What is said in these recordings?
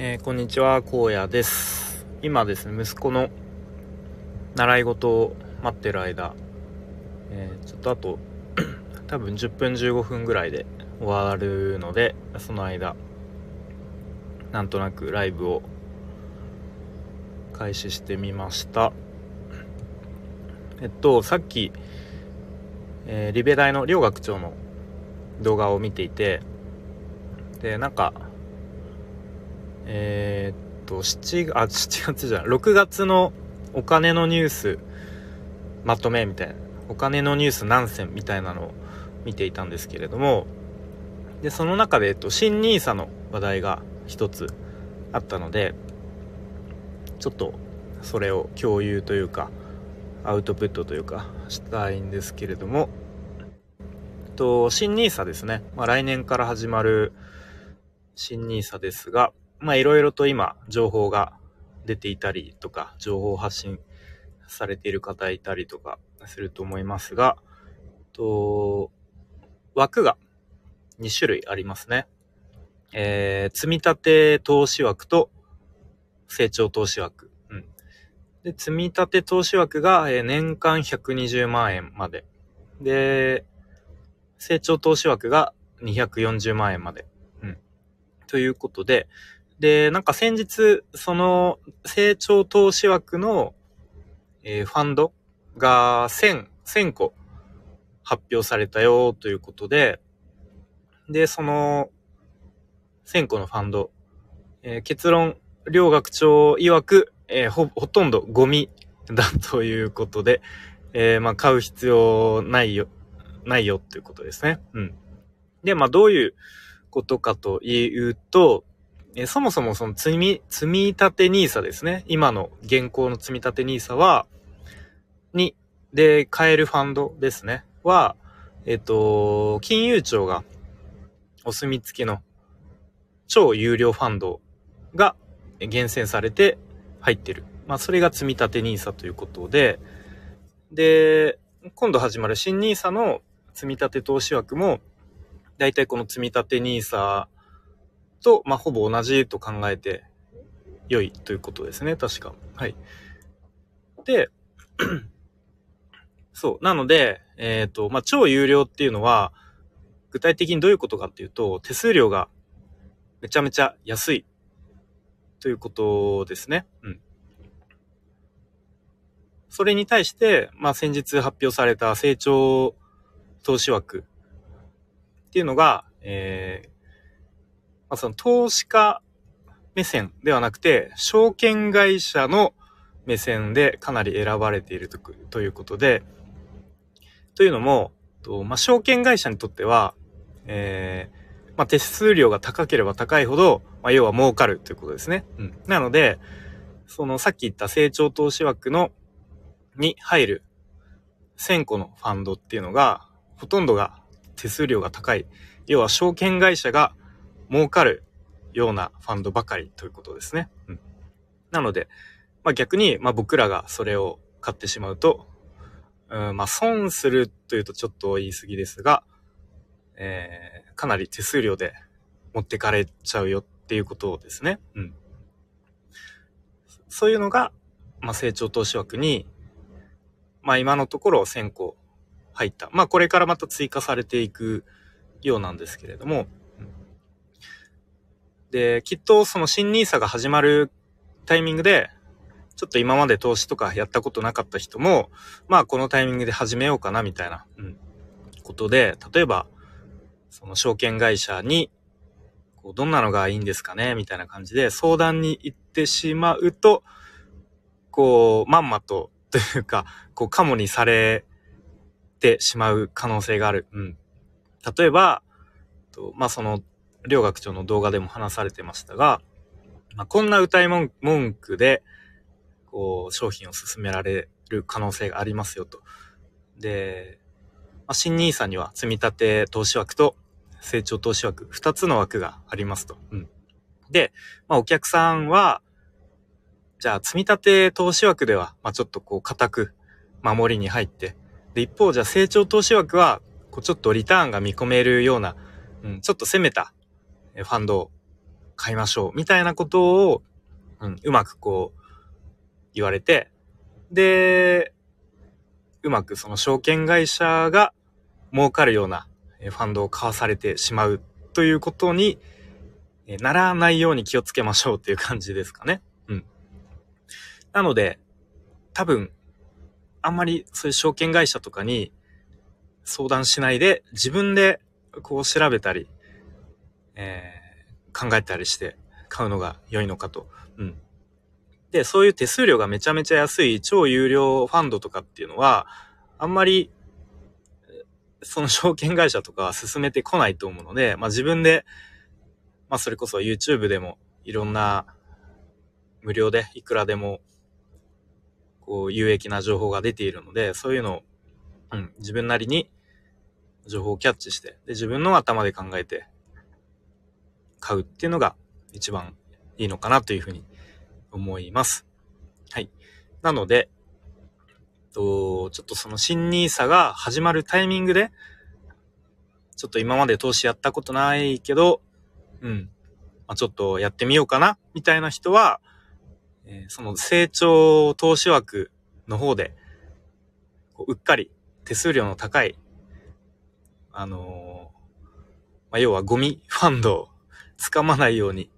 えー、こんにちは、荒野です。今ですね、息子の習い事を待ってる間、えー、ちょっとあと、多分10分15分ぐらいで終わるので、その間、なんとなくライブを開始してみました。えっと、さっき、えー、リベ大の両学長の動画を見ていて、で、なんか、えー、っと、7、あ、7月じゃない、6月のお金のニュースまとめみたいな、お金のニュース何選みたいなのを見ていたんですけれども、で、その中で、えっと、新 nisa の話題が一つあったので、ちょっとそれを共有というか、アウトプットというか、したいんですけれども、と、新 nisa ですね。まあ、来年から始まる新 nisa ですが、まあいろいろと今情報が出ていたりとか、情報発信されている方いたりとかすると思いますが、と、枠が2種類ありますね。えー、積立投資枠と成長投資枠。うん。で、積立投資枠が、年間120万円まで。で、成長投資枠が240万円まで。うん。ということで、で、なんか先日、その成長投資枠の、えー、ファンドが1000、1000個発表されたよということで、で、その1000個のファンド、えー、結論、両学長曰く、えー、ほ、ほとんどゴミだということで、え、まあ、買う必要ないよ、ないよっていうことですね。うん。で、まあ、どういうことかというと、えそもそもその積み、積み立て NISA ですね。今の現行の積み立て NISA は、に、で、買えるファンドですね。は、えっ、と、金融庁がお墨付きの超有料ファンドが厳選されて入ってる。まあ、それが積み立て NISA ということで、で、今度始まる新 NISA の積み立て投資枠も、だいたいこの積み立て NISA と、まあ、ほぼ同じと考えて良いということですね、確か。はい。で、そう。なので、えっ、ー、と、まあ、超有料っていうのは、具体的にどういうことかっていうと、手数料がめちゃめちゃ安いということですね。うん。それに対して、まあ、先日発表された成長投資枠っていうのが、えー、まあ、その投資家目線ではなくて、証券会社の目線でかなり選ばれているということで、というのも、とまあ、証券会社にとっては、えー、まあ、手数料が高ければ高いほど、まあ、要は儲かるということですね。うん。なので、そのさっき言った成長投資枠の、に入る1000個のファンドっていうのが、ほとんどが手数料が高い。要は証券会社が儲かるようなファンドばかりということですね。うん、なので、まあ、逆に、まあ、僕らがそれを買ってしまうと、うん、まあ、損するというとちょっと言い過ぎですが、えー、かなり手数料で持ってかれちゃうよっていうことですね。うん。そういうのが、まあ、成長投資枠に、まあ、今のところ先行入った。まあ、これからまた追加されていくようなんですけれども、で、きっとその新 nisa が始まるタイミングで、ちょっと今まで投資とかやったことなかった人も、まあこのタイミングで始めようかなみたいな、うん、ことで、例えば、その証券会社に、こうどんなのがいいんですかねみたいな感じで相談に行ってしまうと、こう、まんまと、というか、こう、カモにされてしまう可能性がある。うん。例えば、とまあその、両学長の動画でも話されてましたが、まあ、こんな歌い文句で、こう、商品を進められる可能性がありますよと。で、まあ、新 nisa には積立投資枠と成長投資枠、二つの枠がありますと。うん。で、まあ、お客さんは、じゃあ、積立投資枠では、まあ、ちょっとこう、固く守りに入って、で、一方、じゃあ、成長投資枠は、こう、ちょっとリターンが見込めるような、うん、ちょっと攻めたファンド買いましょう。みたいなことを、うん、うまくこう、言われて、で、うまくその証券会社が儲かるようなファンドを買わされてしまうということにならないように気をつけましょうっていう感じですかね。うん。なので、多分、あんまりそういう証券会社とかに相談しないで自分でこう調べたり、えー、考えたりして買うのが良いのかと。うん。で、そういう手数料がめちゃめちゃ安い超有料ファンドとかっていうのは、あんまり、その証券会社とかは進めてこないと思うので、まあ自分で、まあそれこそ YouTube でもいろんな無料でいくらでもこう有益な情報が出ているので、そういうのを、うん、自分なりに情報をキャッチして、で、自分の頭で考えて買うっていうのが一番いいのかなというふうに思います。はい。なので、と、ちょっとその新 nisa が始まるタイミングで、ちょっと今まで投資やったことないけど、うん。まあ、ちょっとやってみようかな、みたいな人は、えー、その成長投資枠の方で、こううっかり手数料の高い、あのー、まあ、要はゴミファンド掴まないように、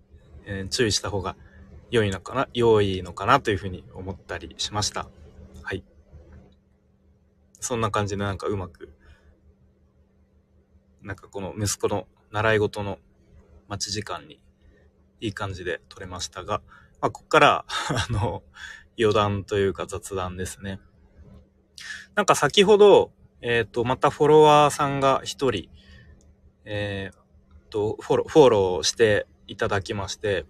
えー、注意した方が良いのかな、良いのかなというふうに思ったりしました。はい。そんな感じでなんかうまく、なんかこの息子の習い事の待ち時間にいい感じで撮れましたが、まあ、こっから、あの、余談というか雑談ですね。なんか先ほど、えっ、ー、と、またフォロワーさんが一人、えー、と、フォロー、フォローしていただきまして、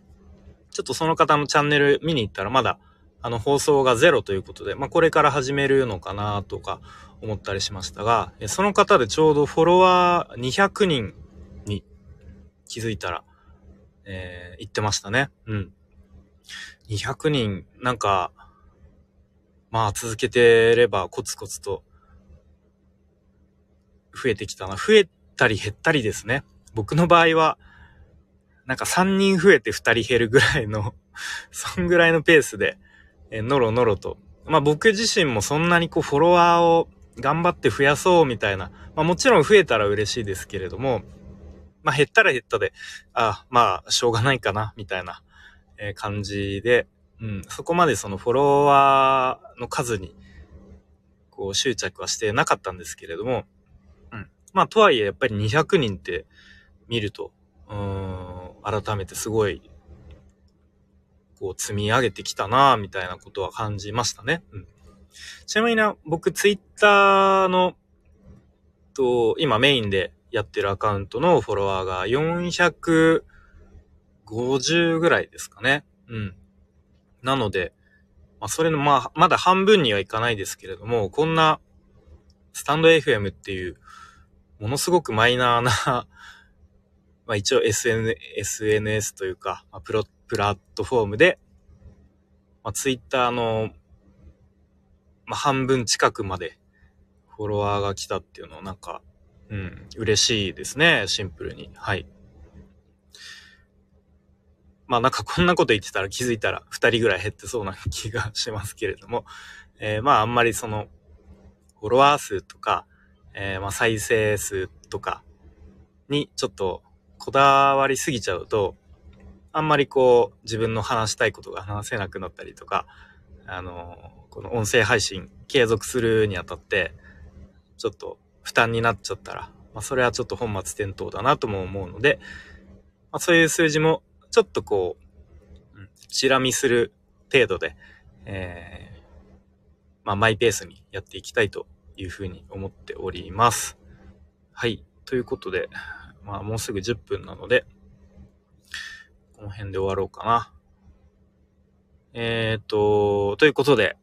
ちょっとその方のチャンネル見に行ったらまだ、あの、放送がゼロということで、まあ、これから始めるのかなとか思ったりしましたが、その方でちょうどフォロワー200人に気づいたら、えー、言ってましたね。うん。200人、なんか、まあ続けてればコツコツと増えてきたな。増えたり減ったりですね。僕の場合は、なんか3人増えて2人減るぐらいの そんぐらいのペースで、えのろのろと。まあ僕自身もそんなにこうフォロワーを頑張って増やそうみたいな。まあもちろん増えたら嬉しいですけれども、まあ減ったら減ったで、あまあしょうがないかな、みたいなえ感じで、うん、そこまでそのフォロワーの数に、こう執着はしてなかったんですけれども、うん。まあ、とはいえやっぱり200人って見ると、うん、改めてすごい、こう積み上げてきたなみたいなことは感じましたね。うん。ちなみにな、僕ツイッターの、と、今メインでやってるアカウントのフォロワーが450ぐらいですかね。うん。なので、まあ、それの、まあ、まだ半分にはいかないですけれども、こんな、スタンド FM っていう、ものすごくマイナーなまあ一応 SN SNS というか、まあ、プロ、プラットフォームで、まあ、ツイッターの、まあ、半分近くまでフォロワーが来たっていうのはなんか、うん、嬉しいですね、シンプルに。はい。まあなんかこんなこと言ってたら気づいたら2人ぐらい減ってそうな気がしますけれども、えー、まああんまりその、フォロワー数とか、えー、まあ再生数とかにちょっとこだわりすぎちゃうと、あんまりこう自分の話したいことが話せなくなったりとか、あの、この音声配信継続するにあたって、ちょっと負担になっちゃったら、まあそれはちょっと本末転倒だなとも思うので、まあそういう数字もちょっとこう、うん、チラ見する程度で、えー、まあ、マイペースにやっていきたいというふうに思っております。はい。ということで、まあ、もうすぐ10分なので、この辺で終わろうかな。えー、っと、ということで、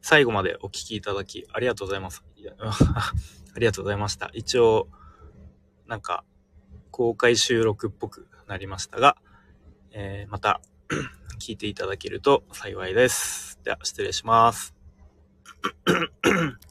最後までお聞きいただきありがとうございます。ありがとうございました。一応、なんか、公開収録っぽくなりましたが、えー、また 聞いていただけると幸いです。では、失礼します。